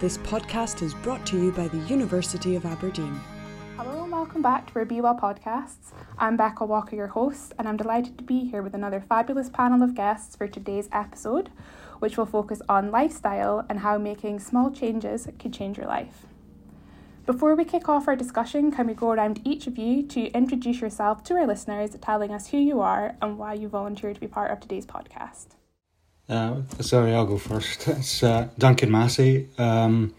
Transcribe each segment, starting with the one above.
This podcast is brought to you by the University of Aberdeen. Hello and welcome back to Well podcasts. I'm Becca Walker, your host, and I'm delighted to be here with another fabulous panel of guests for today's episode, which will focus on lifestyle and how making small changes could change your life. Before we kick off our discussion, can we go around each of you to introduce yourself to our listeners, telling us who you are and why you volunteered to be part of today's podcast? Uh, sorry, I'll go first. It's uh, Duncan Massey. Um,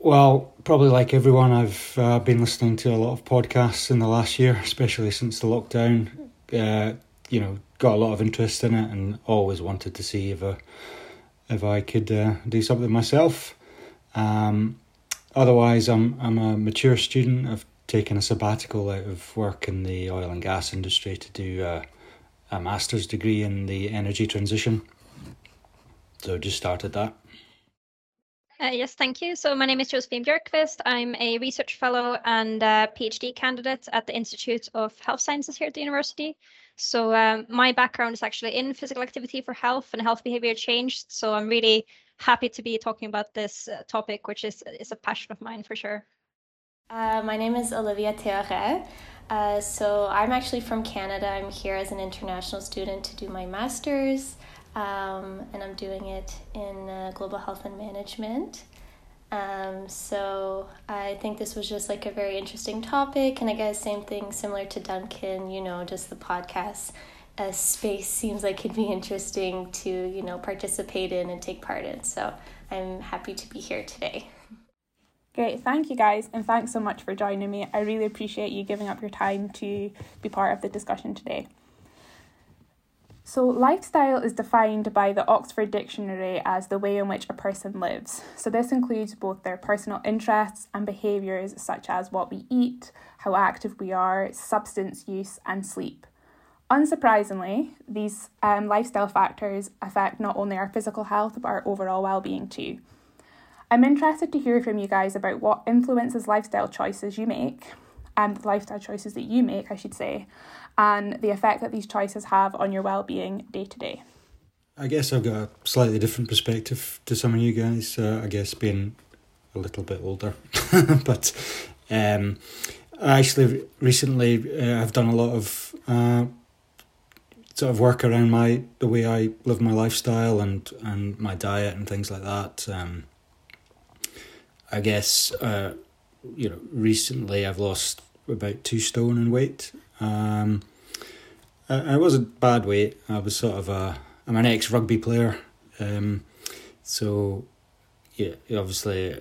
well, probably like everyone, I've uh, been listening to a lot of podcasts in the last year, especially since the lockdown. Uh, you know, got a lot of interest in it, and always wanted to see if I, if I could uh, do something myself. Um, otherwise, I'm I'm a mature student. I've taken a sabbatical out of work in the oil and gas industry to do uh, a master's degree in the energy transition. So just started that. Uh, yes, thank you. So my name is Josephine Björkqvist. I'm a research fellow and PhD candidate at the Institute of Health Sciences here at the university. So um, my background is actually in physical activity for health and health behavior change. So I'm really happy to be talking about this uh, topic, which is is a passion of mine for sure. Uh, my name is Olivia Théoret. Uh, so I'm actually from Canada. I'm here as an international student to do my master's, um, and I'm doing it in uh, global health and management. Um, so I think this was just like a very interesting topic, and I guess same thing similar to Duncan. You know, just the podcast uh, space seems like it'd be interesting to you know participate in and take part in. So I'm happy to be here today. Great, thank you guys, and thanks so much for joining me. I really appreciate you giving up your time to be part of the discussion today. So, lifestyle is defined by the Oxford Dictionary as the way in which a person lives. So, this includes both their personal interests and behaviours, such as what we eat, how active we are, substance use, and sleep. Unsurprisingly, these um, lifestyle factors affect not only our physical health but our overall well being too. I'm interested to hear from you guys about what influences lifestyle choices you make, and the lifestyle choices that you make, I should say, and the effect that these choices have on your well-being day to day. I guess I've got a slightly different perspective to some of you guys. Uh, I guess being a little bit older, but um, I actually recently uh, I've done a lot of uh, sort of work around my the way I live my lifestyle and and my diet and things like that. Um, I guess uh, you know recently I've lost about two stone in weight. Um, I, I wasn't bad weight. I was sort of a I'm an ex rugby player, um, so yeah, obviously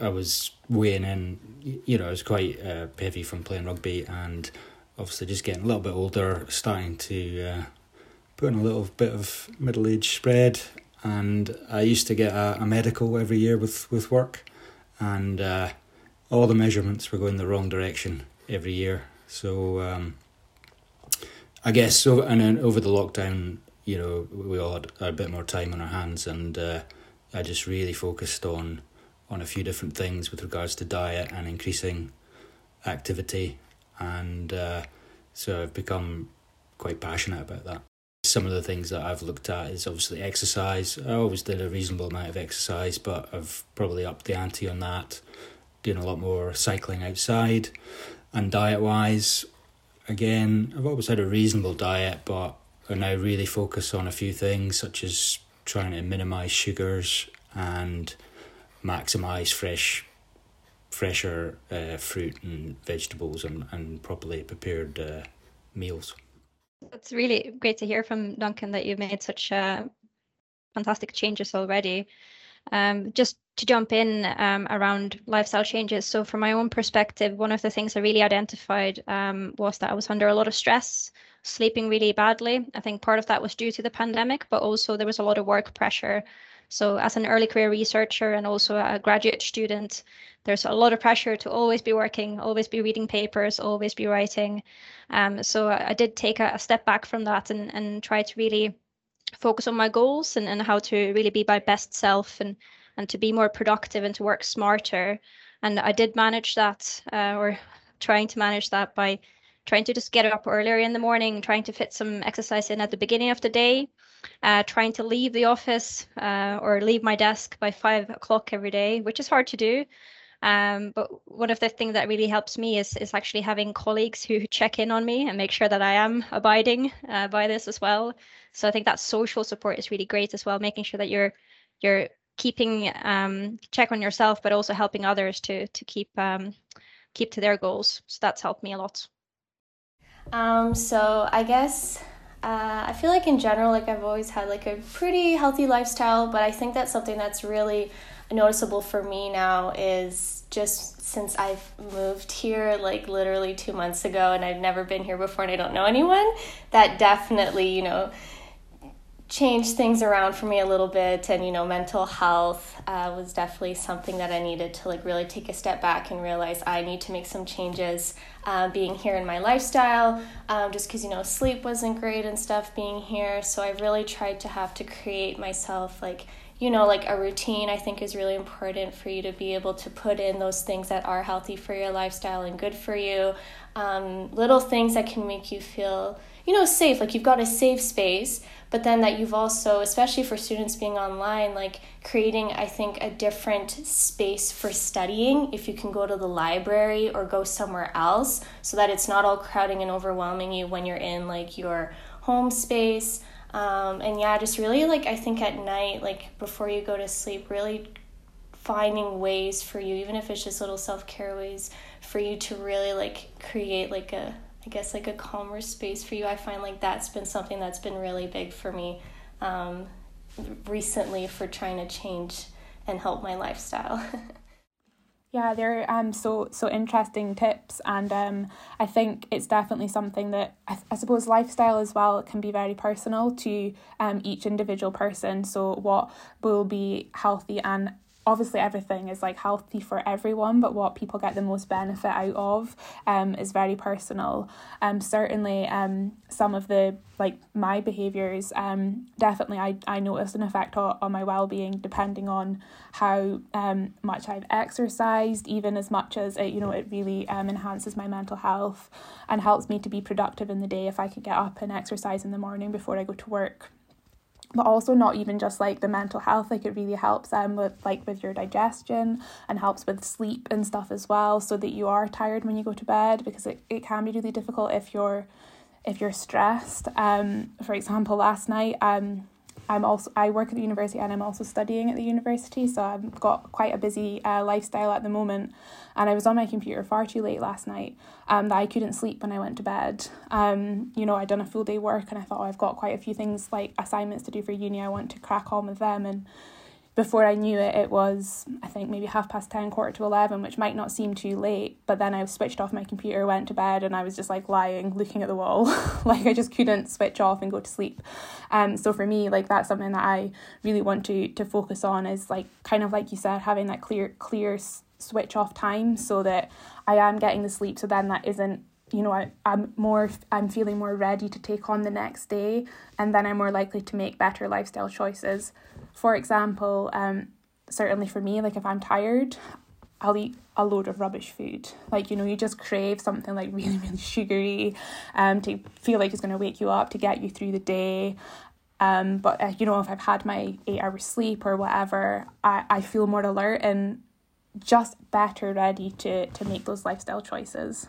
I was weighing in. You know, I was quite uh, heavy from playing rugby, and obviously just getting a little bit older, starting to uh, put in a little bit of middle age spread. And I used to get a, a medical every year with with work and uh, all the measurements were going the wrong direction every year. So um, I guess so. And then over the lockdown, you know, we all had a bit more time on our hands, and uh, I just really focused on on a few different things with regards to diet and increasing activity, and uh, so I've become quite passionate about that. Some of the things that I've looked at is obviously exercise. I always did a reasonable amount of exercise, but I've probably upped the ante on that, doing a lot more cycling outside. And diet wise, again, I've always had a reasonable diet, but I now really focus on a few things such as trying to minimize sugars and maximize fresh fresher uh, fruit and vegetables and, and properly prepared uh, meals. It's really great to hear from Duncan that you've made such uh, fantastic changes already. Um, just to jump in um, around lifestyle changes. So, from my own perspective, one of the things I really identified um, was that I was under a lot of stress, sleeping really badly. I think part of that was due to the pandemic, but also there was a lot of work pressure. So, as an early career researcher and also a graduate student, there's a lot of pressure to always be working, always be reading papers, always be writing. Um, so I, did take a, a, step back from that and, and try to really focus on my goals and, and how to really be my best self and, and to be more productive and to work smarter. And I did manage that, uh, or trying to manage that by trying to just get up earlier in the morning, trying to fit some exercise in at the beginning of the day, uh, trying to leave the office uh, or leave my desk by five o'clock every day, which is hard to do. Um, but one of the things that really helps me is is actually having colleagues who check in on me and make sure that I am abiding uh, by this as well. So I think that social support is really great as well, making sure that you're you're keeping um, check on yourself, but also helping others to to keep um, keep to their goals. So that's helped me a lot. Um, so I guess uh, I feel like in general, like I've always had like a pretty healthy lifestyle, but I think that's something that's really noticeable for me now is just since I've moved here like literally two months ago and I've never been here before and I don't know anyone, that definitely, you know, changed things around for me a little bit and you know mental health uh, was definitely something that i needed to like really take a step back and realize i need to make some changes uh, being here in my lifestyle um, just because you know sleep wasn't great and stuff being here so i really tried to have to create myself like you know, like a routine, I think is really important for you to be able to put in those things that are healthy for your lifestyle and good for you. Um, little things that can make you feel, you know, safe. Like you've got a safe space, but then that you've also, especially for students being online, like creating, I think, a different space for studying if you can go to the library or go somewhere else so that it's not all crowding and overwhelming you when you're in like your home space. Um, and yeah, just really like I think at night, like before you go to sleep, really finding ways for you, even if it's just little self care ways for you to really like create like a I guess like a calmer space for you. I find like that's been something that's been really big for me um, recently for trying to change and help my lifestyle. Yeah, they're um so so interesting tips, and um I think it's definitely something that I, I suppose lifestyle as well can be very personal to um each individual person. So what will be healthy and obviously everything is like healthy for everyone but what people get the most benefit out of um is very personal. Um certainly um some of the like my behaviors um definitely I, I noticed an effect on, on my well-being depending on how um much I've exercised even as much as it you know it really um enhances my mental health and helps me to be productive in the day if I could get up and exercise in the morning before I go to work but also not even just like the mental health like it really helps um with like with your digestion and helps with sleep and stuff as well so that you are tired when you go to bed because it, it can be really difficult if you're if you're stressed. Um for example last night um I'm also I work at the university and I'm also studying at the university, so I've got quite a busy uh, lifestyle at the moment. And I was on my computer far too late last night, um, that I couldn't sleep when I went to bed. Um, you know, I'd done a full day work, and I thought oh, I've got quite a few things like assignments to do for uni. I want to crack on with them, and before I knew it, it was, I think, maybe half past 10, quarter to 11, which might not seem too late. But then I switched off my computer, went to bed, and I was just like lying, looking at the wall. like I just couldn't switch off and go to sleep. Um, so for me, like that's something that I really want to to focus on is like kind of like you said, having that clear, clear switch off time so that I am getting the sleep. So then that isn't you know I, i'm more i'm feeling more ready to take on the next day and then i'm more likely to make better lifestyle choices for example um certainly for me like if i'm tired i'll eat a load of rubbish food. Like you know you just crave something like really really sugary um to feel like it's going to wake you up to get you through the day. Um but uh, you know if i've had my eight hours sleep or whatever i i feel more alert and just better ready to to make those lifestyle choices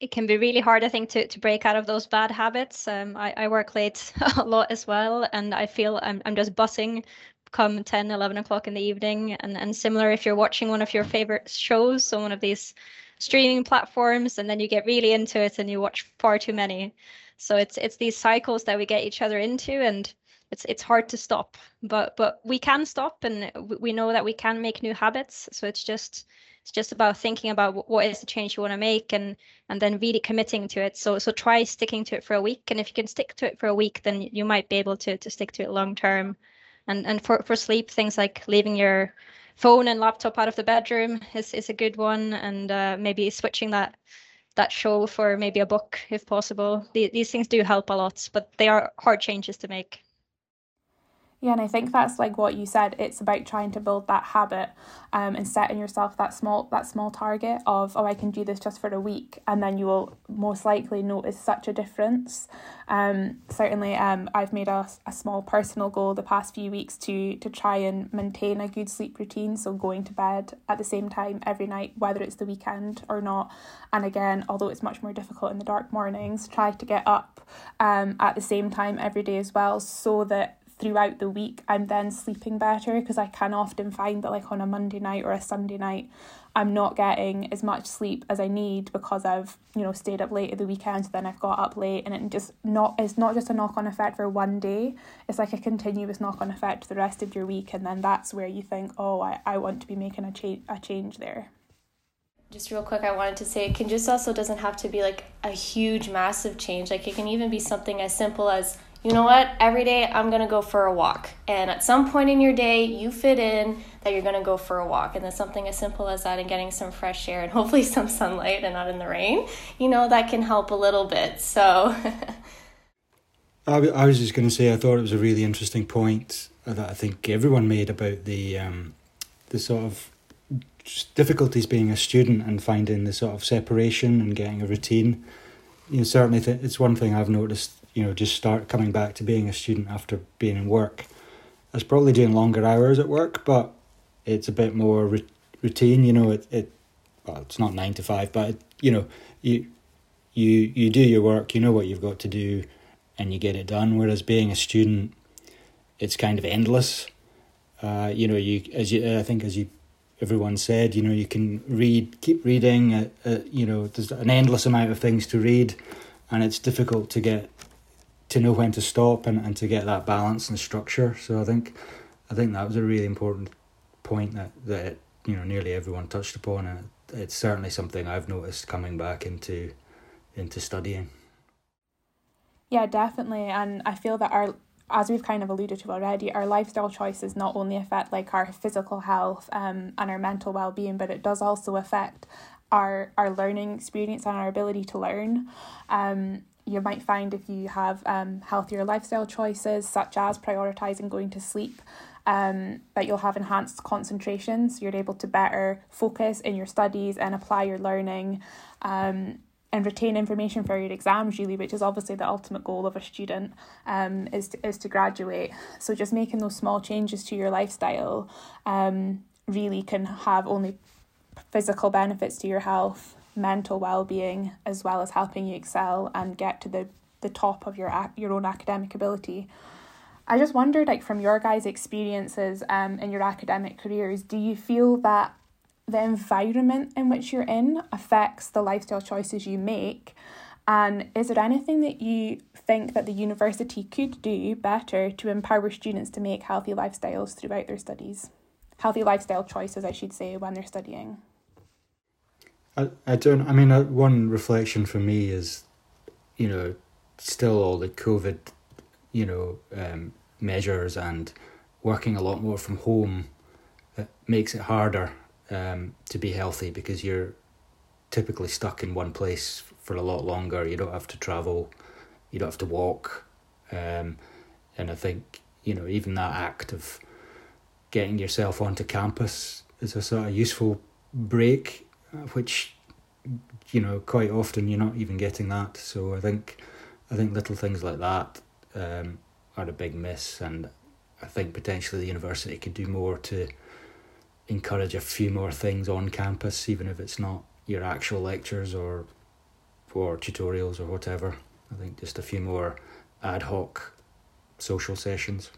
it can be really hard, I think, to, to break out of those bad habits. Um, I, I work late a lot as well, and I feel I'm, I'm just bussing come 10, 11 o'clock in the evening. And, and similar if you're watching one of your favorite shows on one of these streaming platforms, and then you get really into it and you watch far too many. So it's it's these cycles that we get each other into, and it's it's hard to stop. But but we can stop, and we know that we can make new habits. So it's just it's just about thinking about what is the change you want to make and and then really committing to it. So so try sticking to it for a week and if you can stick to it for a week then you might be able to to stick to it long term. And and for for sleep things like leaving your phone and laptop out of the bedroom is is a good one. And uh, maybe switching that that show for maybe a book if possible. These things do help a lot but they are hard changes to make Yeah, and I think that's like what you said. It's about trying to build that habit, um, and setting yourself that small that small target of oh I can do this just for a week, and then you will most likely notice such a difference. Um, certainly, um, I've made a, a small personal goal the past few weeks to to try and maintain a good sleep routine. So going to bed at the same time every night, whether it's the weekend or not. And again, although it's much more difficult in the dark mornings, try to get up um, at the same time every day as well, so that throughout the week I'm then sleeping better because I can often find that like on a Monday night or a Sunday night I'm not getting as much sleep as I need because I've you know stayed up late at the weekend then I've got up late and it just not it's not just a knock on effect for one day it's like a continuous knock on effect the rest of your week and then that's where you think oh I, I want to be making a change a change there. Just real quick i wanted to say it can just also doesn't have to be like a huge massive change like it can even be something as simple as you know what, every day I'm gonna go for a walk. And at some point in your day, you fit in that you're gonna go for a walk. And then something as simple as that and getting some fresh air and hopefully some sunlight and not in the rain, you know, that can help a little bit. So. I, I was just going to say, I thought it was a really interesting point that I think everyone made about the um, the sort of difficulties being a student and finding the sort of separation and getting a routine. You know, certainly th- it's one thing I've noticed you know, just start coming back to being a student after being in work. I was probably doing longer hours at work, but it's a bit more routine. You know, it, it well, it's not nine to five, but it, you know, you you you do your work. You know what you've got to do, and you get it done. Whereas being a student, it's kind of endless. Uh, you know, you as you I think as you everyone said, you know, you can read, keep reading. Uh, uh, you know, there's an endless amount of things to read, and it's difficult to get to know when to stop and, and to get that balance and structure. So I think I think that was a really important point that, that you know nearly everyone touched upon and it's certainly something I've noticed coming back into into studying. Yeah, definitely. And I feel that our as we've kind of alluded to already, our lifestyle choices not only affect like our physical health um, and our mental well being, but it does also affect our our learning experience and our ability to learn. Um, you might find if you have um, healthier lifestyle choices, such as prioritizing going to sleep, um, that you'll have enhanced concentration. So you're able to better focus in your studies and apply your learning um, and retain information for your exams, really, which is obviously the ultimate goal of a student, um, is, to, is to graduate. So just making those small changes to your lifestyle um, really can have only physical benefits to your health mental well-being as well as helping you excel and get to the the top of your your own academic ability. I just wondered, like from your guys' experiences um in your academic careers, do you feel that the environment in which you're in affects the lifestyle choices you make? And is there anything that you think that the university could do better to empower students to make healthy lifestyles throughout their studies? Healthy lifestyle choices, I should say, when they're studying. I, I don't. I mean, uh, one reflection for me is, you know, still all the COVID, you know, um, measures and working a lot more from home it uh, makes it harder um, to be healthy because you're typically stuck in one place for a lot longer. You don't have to travel, you don't have to walk, um, and I think you know even that act of getting yourself onto campus is a sort of useful break which you know quite often you're not even getting that. So I think I think little things like that um, are a big miss, and I think potentially the university could do more to encourage a few more things on campus, even if it's not your actual lectures or or tutorials or whatever. I think just a few more ad hoc social sessions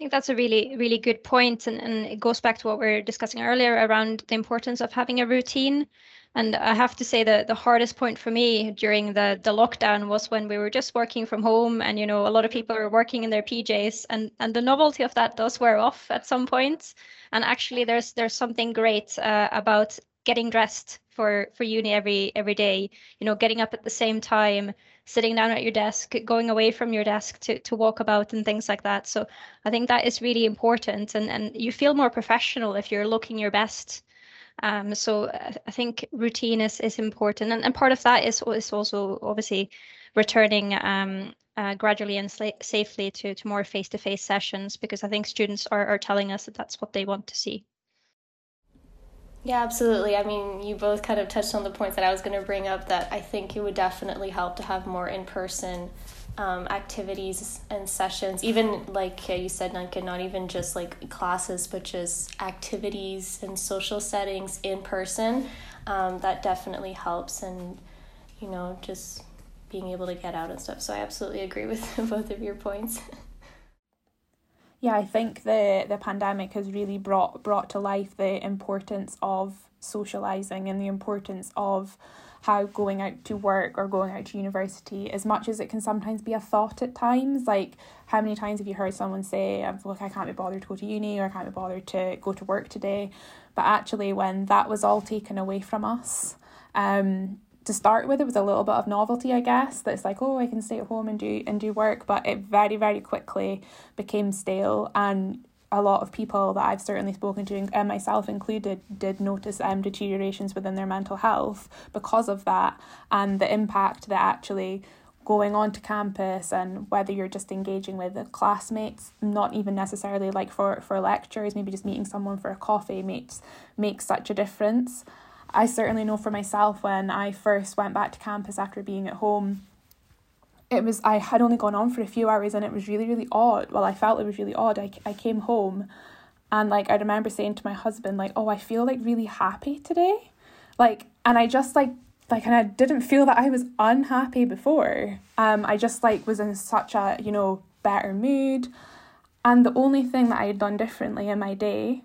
think that's a really, really good point, and, and it goes back to what we are discussing earlier around the importance of having a routine. And I have to say that the hardest point for me during the, the lockdown was when we were just working from home and, you know, a lot of people were working in their PJs and, and the novelty of that does wear off at some point. And actually there's there's something great uh, about getting dressed for, for uni every every day, you know, getting up at the same time, sitting down at your desk, going away from your desk to, to walk about and things like that. So I think that is really important and, and you feel more professional if you're looking your best. Um, so uh, I think routine is, is important. And, and part of that is, is also obviously returning um, uh, gradually and safely to, to more face-to-face sessions because I think students are, are telling us that that's what they want to see. Yeah, absolutely. I mean, you both kind of touched on the points that I was going to bring up that I think it would definitely help to have more in person um, activities and sessions, even like you said, Duncan, not even just like classes, but just activities and social settings in person. Um, that definitely helps, and you know, just being able to get out and stuff. So I absolutely agree with both of your points. Yeah, I think the the pandemic has really brought brought to life the importance of socializing and the importance of how going out to work or going out to university, as much as it can sometimes be a thought at times, like how many times have you heard someone say, Look, I can't be bothered to go to uni or I can't be bothered to go to work today. But actually, when that was all taken away from us, um, to start with, it was a little bit of novelty, I guess. That it's like, oh, I can stay at home and do and do work, but it very, very quickly became stale, and a lot of people that I've certainly spoken to, and myself included, did notice um, deteriorations within their mental health because of that, and the impact that actually going onto campus and whether you're just engaging with classmates, not even necessarily like for, for lectures, maybe just meeting someone for a coffee makes makes such a difference. I certainly know for myself when I first went back to campus after being at home, it was I had only gone on for a few hours and it was really really odd. Well, I felt it was really odd. I I came home and like I remember saying to my husband like, "Oh, I feel like really happy today." Like and I just like like and I didn't feel that I was unhappy before. Um I just like was in such a, you know, better mood. And the only thing that I had done differently in my day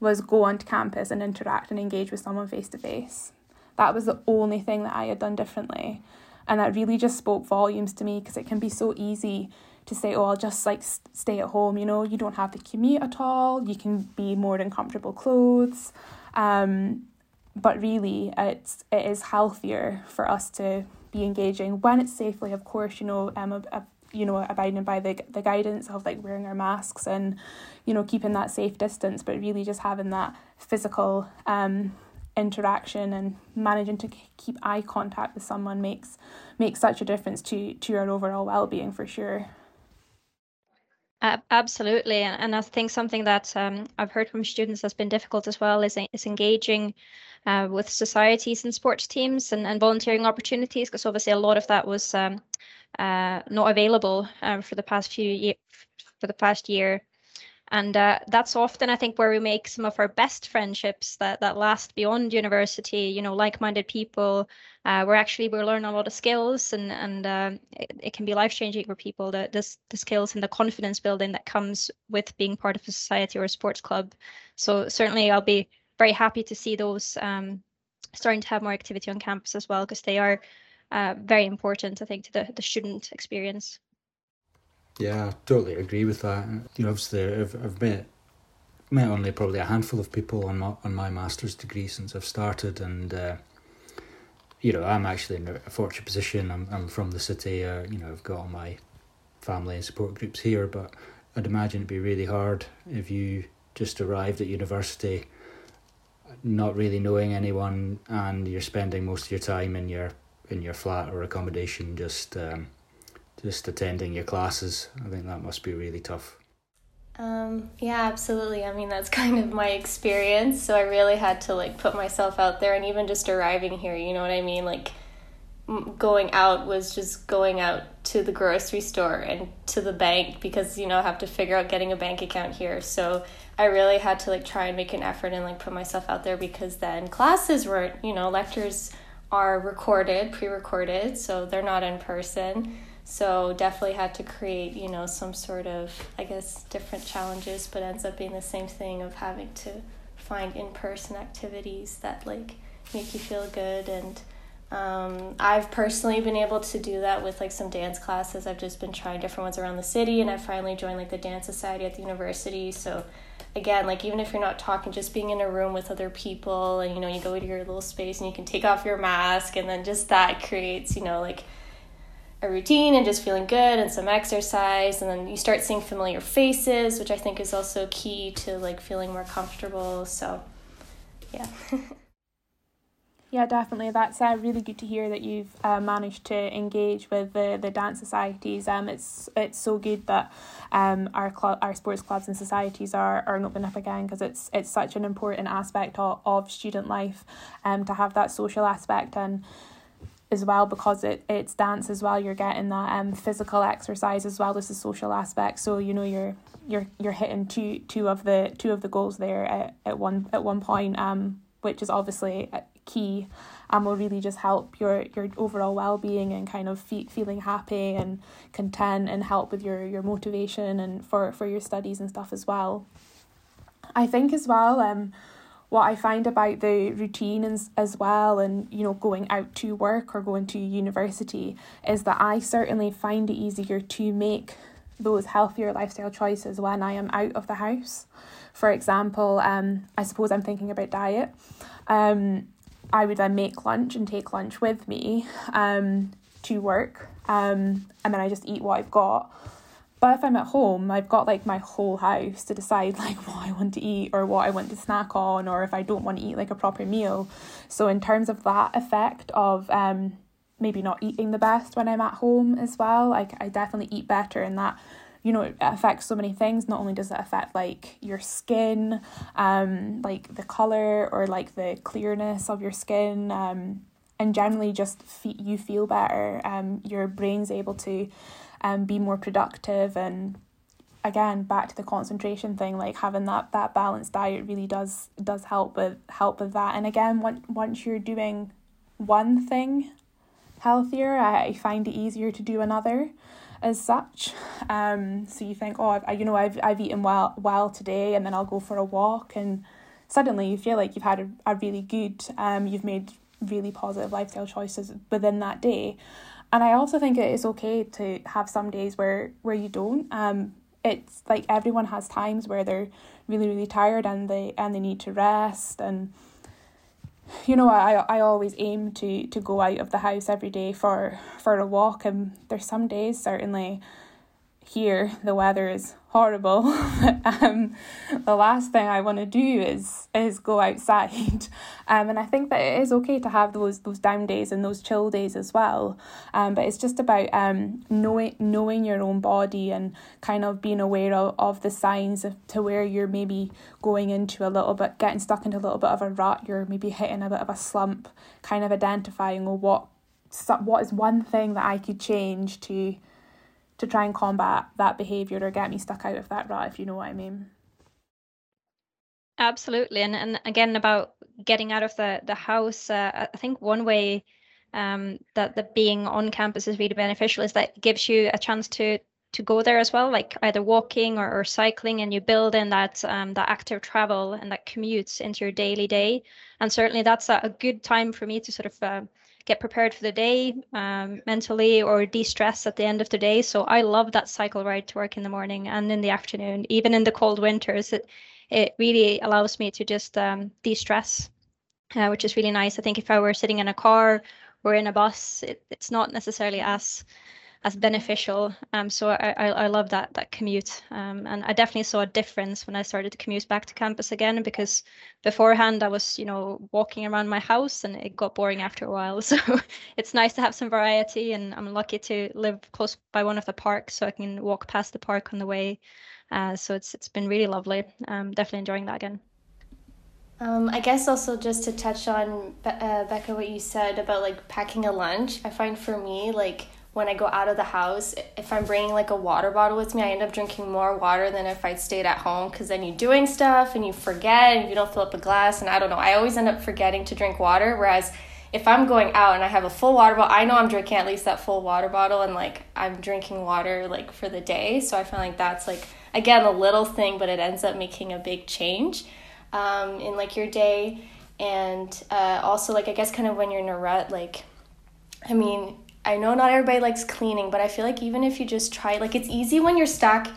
was go onto campus and interact and engage with someone face to face. That was the only thing that I had done differently. And that really just spoke volumes to me because it can be so easy to say, oh, I'll just like stay at home, you know, you don't have to commute at all, you can be more in comfortable clothes. Um, but really, it's, it is healthier for us to be engaging when it's safely, of course, you know, um, a, a you know abiding by the the guidance of like wearing our masks and you know keeping that safe distance but really just having that physical um interaction and managing to keep eye contact with someone makes makes such a difference to to your overall well-being for sure. Absolutely, and I think something that um, I've heard from students that's been difficult as well is is engaging uh, with societies and sports teams and, and volunteering opportunities, because obviously a lot of that was um, uh, not available um, for the past few year, for the past year. And uh, that's often, I think, where we make some of our best friendships that, that last beyond university. You know, like-minded people. Uh, where actually we learn a lot of skills, and and uh, it, it, can be life-changing for people. The, the the skills and the confidence building that comes with being part of a society or a sports club. So certainly, I'll be very happy to see those um, starting to have more activity on campus as well, because they are uh, very important, I think, to the, the student experience. Yeah, I totally agree with that. You know, obviously, I've, I've met met only probably a handful of people on my on my master's degree since I've started, and uh, you know, I'm actually in a fortunate position. I'm I'm from the city. Uh, you know, I've got all my family and support groups here, but I'd imagine it'd be really hard if you just arrived at university not really knowing anyone and you're spending most of your time in your in your flat or accommodation just um, just attending your classes. I think that must be really tough. Um, yeah, absolutely. I mean, that's kind of my experience. So I really had to like put myself out there, and even just arriving here, you know what I mean? Like going out was just going out to the grocery store and to the bank because you know I have to figure out getting a bank account here. So I really had to like try and make an effort and like put myself out there because then classes were, you know, lectures are recorded, pre-recorded, so they're not in person. So definitely had to create, you know, some sort of I guess different challenges, but ends up being the same thing of having to find in-person activities that like make you feel good and um, I've personally been able to do that with like some dance classes. I've just been trying different ones around the city, and I finally joined like the dance society at the university. So again, like even if you're not talking, just being in a room with other people and you know, you go to your little space and you can take off your mask and then just that creates, you know, like a routine and just feeling good and some exercise and then you start seeing familiar faces, which I think is also key to like feeling more comfortable. So yeah. Yeah, definitely. That's uh, really good to hear that you've uh, managed to engage with the, the dance societies. Um, it's it's so good that um our club, our sports clubs and societies are, are opening up again because it's it's such an important aspect of, of student life, um, to have that social aspect and as well because it it's dance as well. You're getting that um physical exercise as well as the social aspect. So you know you're you're you're hitting two two of the two of the goals there at, at one at one point. Um, which is obviously key and will really just help your your overall well-being and kind of fe- feeling happy and content and help with your your motivation and for for your studies and stuff as well i think as well um what I find about the routine as, as well and you know going out to work or going to university is that I certainly find it easier to make those healthier lifestyle choices when I am out of the house. For example, um I suppose I'm thinking about diet. Um I would then make lunch and take lunch with me um, to work, um, and then I just eat what I've got. But if I'm at home, I've got like my whole house to decide like what I want to eat or what I want to snack on, or if I don't want to eat like a proper meal. So in terms of that effect of um, maybe not eating the best when I'm at home as well, like I definitely eat better, and that you know it affects so many things. Not only does it affect like your skin um like the color or like the clearness of your skin um and generally just fe- you feel better. Um your brain's able to um be more productive and again back to the concentration thing like having that that balanced diet really does does help with help with that. And again once once you're doing one thing healthier I find it easier to do another as such. Um, so you think, oh, I've, you know, I've I've eaten well well today, and then I'll go for a walk, and suddenly you feel like you've had a, a really good, um, you've made really positive lifestyle choices within that day. And I also think it is okay to have some days where where you don't. Um, it's like everyone has times where they're really really tired and they and they need to rest and you know I, I always aim to to go out of the house every day for for a walk and there's some days certainly here the weather is horrible. um, the last thing I want to do is is go outside, um, and I think that it is okay to have those those down days and those chill days as well. Um, but it's just about um knowing knowing your own body and kind of being aware of, of the signs of, to where you're maybe going into a little bit getting stuck into a little bit of a rut. You're maybe hitting a bit of a slump, kind of identifying well what what is one thing that I could change to to try and combat that behavior or get me stuck out of that rut if you know what i mean. Absolutely and and again about getting out of the the house uh, i think one way um, that the being on campus is really beneficial is that it gives you a chance to to go there as well like either walking or, or cycling and you build in that um, that active travel and that commutes into your daily day. And certainly that's a, a good time for me to sort of uh, get prepared for the day um, mentally or de-stress at the end of the day. So I love that cycle ride to work in the morning and in the afternoon, even in the cold winters. It it really allows me to just um, de-stress, uh, which is really nice. I think if I were sitting in a car or in a bus, it, it's not necessarily as as beneficial. Um, so I, I, I love that that commute. Um, and I definitely saw a difference when I started to commute back to campus again because beforehand I was, you know, walking around my house and it got boring after a while. So it's nice to have some variety and I'm lucky to live close by one of the parks so I can walk past the park on the way. Uh, so it's it's been really lovely. Um, definitely enjoying that again. Um, I guess also just to touch on uh, Becca, what you said about like packing a lunch. I find for me like when I go out of the house, if I'm bringing like a water bottle with me, I end up drinking more water than if I stayed at home because then you're doing stuff and you forget and you don't fill up a glass. And I don't know, I always end up forgetting to drink water. Whereas if I'm going out and I have a full water bottle, I know I'm drinking at least that full water bottle and like I'm drinking water like for the day. So I feel like that's like, again, a little thing, but it ends up making a big change um, in like your day. And uh, also, like, I guess kind of when you're in a rut, like, I mean, I know not everybody likes cleaning, but I feel like even if you just try, like it's easy when you're stuck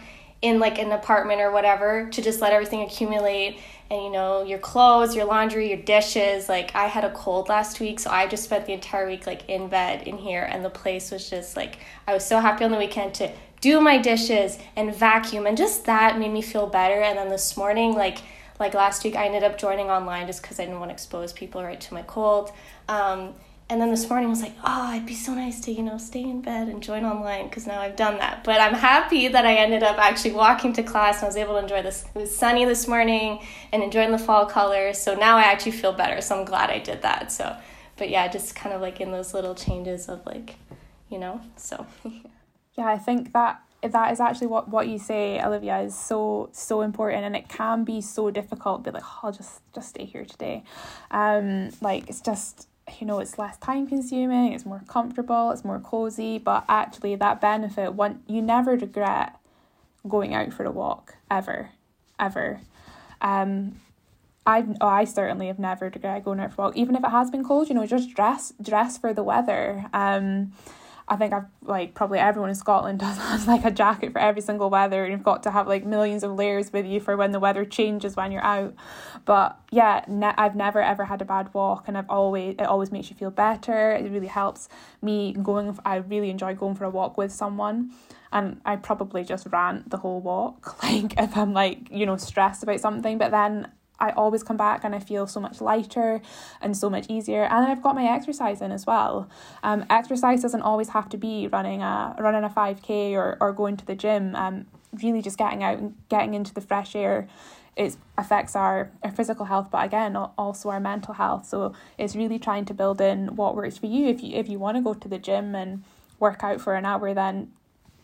in like an apartment or whatever to just let everything accumulate and you know your clothes your laundry your dishes like i had a cold last week so i just spent the entire week like in bed in here and the place was just like i was so happy on the weekend to do my dishes and vacuum and just that made me feel better and then this morning like like last week, I ended up joining online just because I didn't want to expose people right to my cold. Um, and then this morning I was like, oh, it'd be so nice to, you know, stay in bed and join online because now I've done that. But I'm happy that I ended up actually walking to class and I was able to enjoy this. It was sunny this morning and enjoying the fall colors. So now I actually feel better. So I'm glad I did that. So, but yeah, just kind of like in those little changes of like, you know, so. yeah, I think that that is actually what, what you say, Olivia, is so so important, and it can be so difficult. Be like, oh, I'll just just stay here today, um, like it's just you know it's less time consuming it's more comfortable it's more cozy but actually that benefit one you never regret going out for a walk ever ever. Um I've oh, I certainly have never regret going out for a walk even if it has been cold you know just dress dress for the weather. Um I think I've like probably everyone in Scotland does has like a jacket for every single weather, and you've got to have like millions of layers with you for when the weather changes when you're out. But yeah, ne- I've never ever had a bad walk, and I've always it always makes you feel better. It really helps me going. I really enjoy going for a walk with someone and I probably just rant the whole walk, like if I'm like, you know, stressed about something. But then I always come back and I feel so much lighter and so much easier. And I've got my exercise in as well. Um, exercise doesn't always have to be running a running a five k or or going to the gym. Um, really just getting out and getting into the fresh air. It affects our, our physical health, but again, also our mental health. So it's really trying to build in what works for you. If you if you want to go to the gym and work out for an hour, then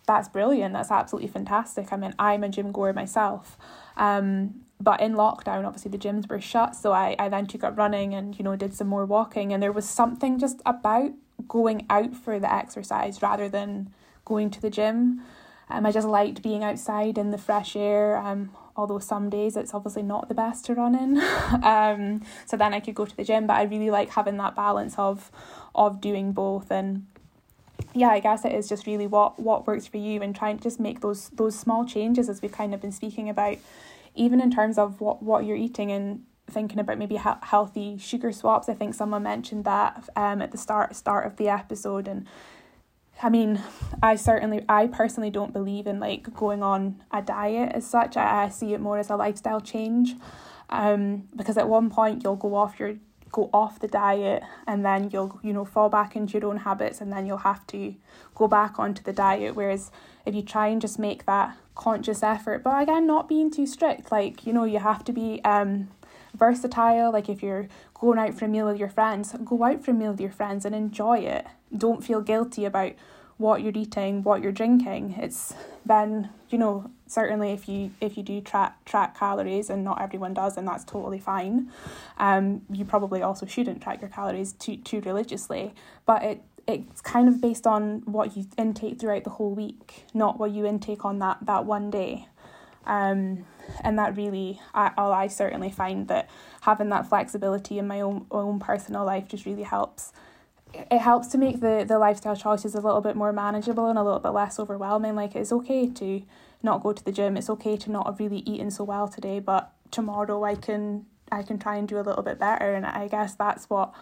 that's brilliant. That's absolutely fantastic. I mean, I'm a gym goer myself. Um, but in lockdown obviously the gyms were shut so I, I then took up running and you know did some more walking and there was something just about going out for the exercise rather than going to the gym. Um, I just liked being outside in the fresh air um, although some days it's obviously not the best to run in. Um, so then I could go to the gym but I really like having that balance of of doing both and yeah, I guess it is just really what what works for you and trying to just make those those small changes as we've kind of been speaking about even in terms of what, what you're eating and thinking about maybe he- healthy sugar swaps. I think someone mentioned that um, at the start start of the episode and I mean, I certainly, I personally don't believe in like going on a diet as such. I, I see it more as a lifestyle change, um, because at one point you'll go off your go off the diet and then you'll you know fall back into your own habits and then you'll have to go back onto the diet. Whereas if you try and just make that conscious effort but again not being too strict like you know you have to be um versatile like if you're going out for a meal with your friends go out for a meal with your friends and enjoy it don't feel guilty about what you're eating what you're drinking it's then you know certainly if you if you do track track calories and not everyone does and that's totally fine um you probably also shouldn't track your calories too too religiously but it it's kind of based on what you intake throughout the whole week, not what you intake on that that one day. Um, and that really, I, I certainly find that having that flexibility in my own own personal life just really helps. It helps to make the the lifestyle choices a little bit more manageable and a little bit less overwhelming. Like it's okay to not go to the gym. It's okay to not have really eaten so well today, but tomorrow I can I can try and do a little bit better. And I guess that's what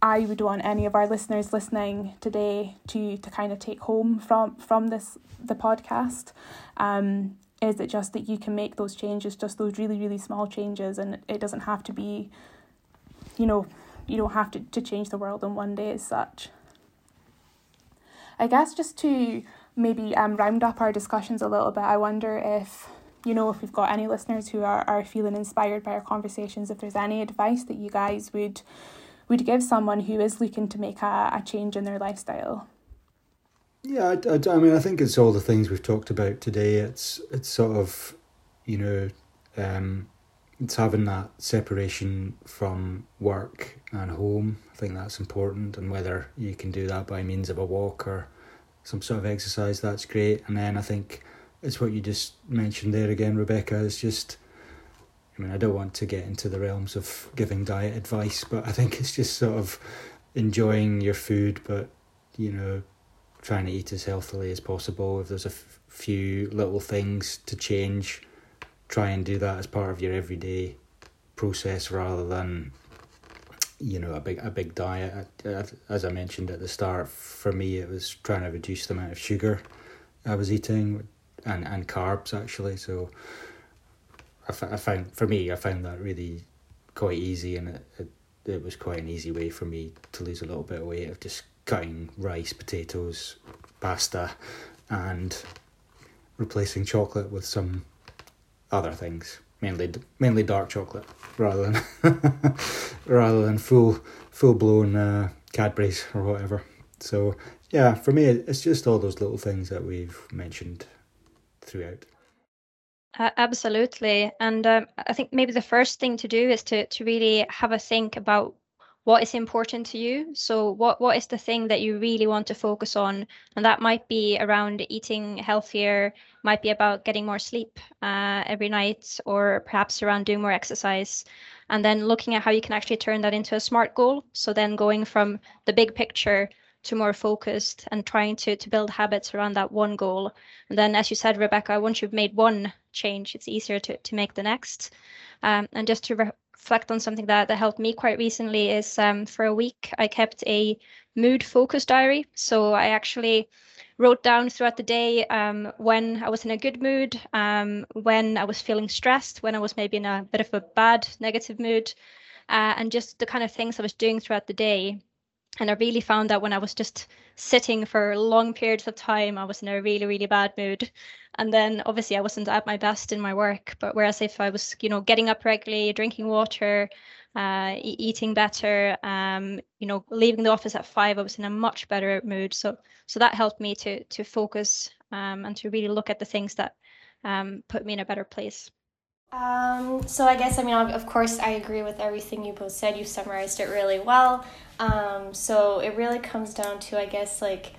I would want any of our listeners listening today to to kind of take home from from this the podcast um, is it just that you can make those changes, just those really really small changes, and it doesn't have to be, you know, you don't have to to change the world in one day as such. I guess just to maybe um round up our discussions a little bit, I wonder if you know if we've got any listeners who are, are feeling inspired by our conversations, if there's any advice that you guys would would give someone who is looking to make a, a change in their lifestyle? Yeah, I, I, I mean, I think it's all the things we've talked about today. It's it's sort of, you know, um, it's having that separation from work and home. I think that's important, and whether you can do that by means of a walk or some sort of exercise, that's great. And then I think it's what you just mentioned there again, Rebecca. It's just I mean, I don't want to get into the realms of giving diet advice, but I think it's just sort of enjoying your food, but you know, trying to eat as healthily as possible. If there's a f- few little things to change, try and do that as part of your everyday process rather than you know a big a big diet. As I mentioned at the start, for me it was trying to reduce the amount of sugar I was eating and and carbs actually. So I, f- I found for me I found that really quite easy and it, it it was quite an easy way for me to lose a little bit of weight of just cutting rice, potatoes, pasta, and replacing chocolate with some other things, mainly mainly dark chocolate rather than rather than full full blown uh, Cadbury's or whatever. So yeah, for me, it's just all those little things that we've mentioned throughout. Uh, absolutely, and um, I think maybe the first thing to do is to to really have a think about what is important to you. So what what is the thing that you really want to focus on, and that might be around eating healthier, might be about getting more sleep uh, every night, or perhaps around doing more exercise, and then looking at how you can actually turn that into a smart goal. So then going from the big picture to more focused and trying to to build habits around that one goal. And then, as you said, Rebecca, once you've made one change, it's easier to to make the next. Um, and just to re- reflect on something that that helped me quite recently is um, for a week I kept a mood focus diary. So I actually wrote down throughout the day um, when I was in a good mood, um, when I was feeling stressed, when I was maybe in a bit of a bad negative mood, uh, and just the kind of things I was doing throughout the day and I really found that when I was just sitting for long periods of time, I was in a really, really bad mood. And then obviously I wasn't at my best in my work. But whereas if I was, you know, getting up regularly, drinking water, uh, e- eating better, um, you know, leaving the office at five, I was in a much better mood. So so that helped me to to focus um, and to really look at the things that um, put me in a better place. Um, so I guess I mean of course I agree with everything you both said. You summarized it really well. Um, so it really comes down to I guess like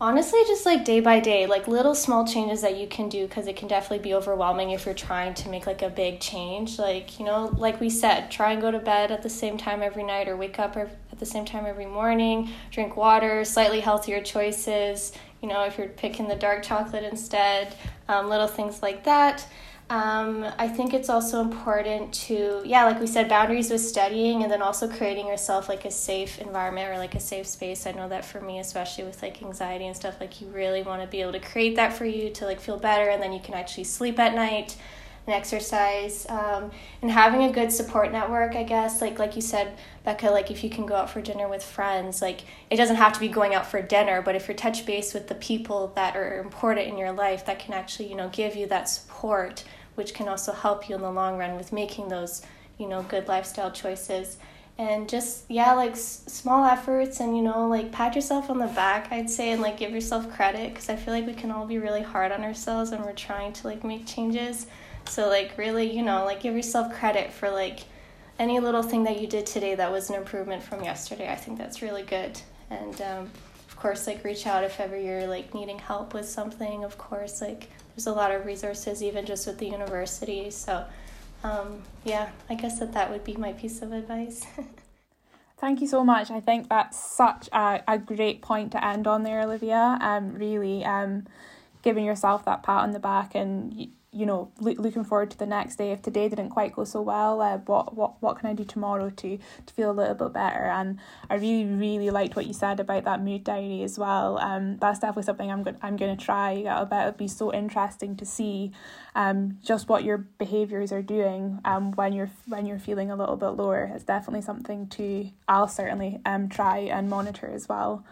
honestly just like day by day like little small changes that you can do because it can definitely be overwhelming if you're trying to make like a big change like you know like we said try and go to bed at the same time every night or wake up at the same time every morning drink water slightly healthier choices you know if you're picking the dark chocolate instead um, little things like that um, I think it's also important to, yeah, like we said, boundaries with studying and then also creating yourself like a safe environment or like a safe space. I know that for me, especially with like anxiety and stuff, like you really want to be able to create that for you to like feel better and then you can actually sleep at night and exercise um, and having a good support network i guess like like you said becca like if you can go out for dinner with friends like it doesn't have to be going out for dinner but if you're touch base with the people that are important in your life that can actually you know give you that support which can also help you in the long run with making those, you know, good lifestyle choices. And just, yeah, like s- small efforts and, you know, like pat yourself on the back, I'd say, and like give yourself credit because I feel like we can all be really hard on ourselves when we're trying to like make changes. So, like, really, you know, like give yourself credit for like any little thing that you did today that was an improvement from yesterday. I think that's really good. And, um, of course like reach out if ever you're like needing help with something of course like there's a lot of resources even just with the university so um, yeah i guess that that would be my piece of advice Thank you so much. I think that's such a, a great point to end on there, Olivia. Um, really, um, giving yourself that pat on the back and you know, lo- looking forward to the next day. If today didn't quite go so well, uh, what what what can I do tomorrow to to feel a little bit better? And I really really liked what you said about that mood diary as well. Um, that's definitely something I'm going I'm going to try. Bet it'd be so interesting to see, um, just what your behaviors are doing um when you're when you're feeling a little bit lower. It's definitely something to I'll certainly um try and monitor as well.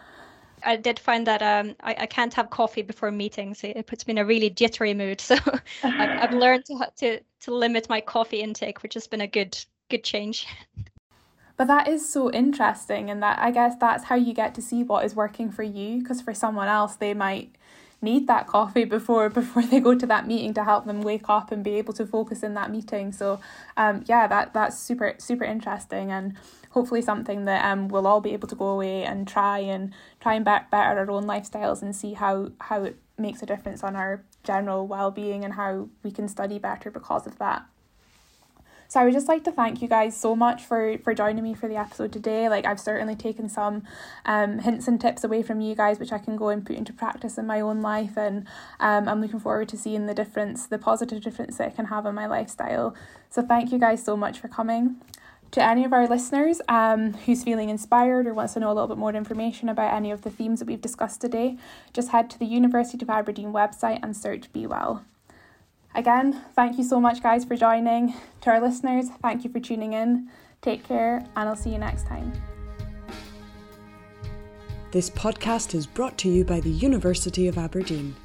I did find that um, I, I can't have coffee before meetings. It, it puts me in a really jittery mood. So I've, I've learned to, to to limit my coffee intake, which has been a good good change. But that is so interesting, and that I guess that's how you get to see what is working for you. Because for someone else, they might need that coffee before before they go to that meeting to help them wake up and be able to focus in that meeting. So, um, yeah, that that's super super interesting and hopefully something that um we'll all be able to go away and try and try and better our own lifestyles and see how how it makes a difference on our general well being and how we can study better because of that. So I would just like to thank you guys so much for for joining me for the episode today. Like I've certainly taken some um, hints and tips away from you guys, which I can go and put into practice in my own life, and um, I'm looking forward to seeing the difference, the positive difference that it can have on my lifestyle. So thank you guys so much for coming. To any of our listeners um, who's feeling inspired or wants to know a little bit more information about any of the themes that we've discussed today, just head to the University of Aberdeen website and search Be Well. Again, thank you so much, guys, for joining. To our listeners, thank you for tuning in. Take care, and I'll see you next time. This podcast is brought to you by the University of Aberdeen.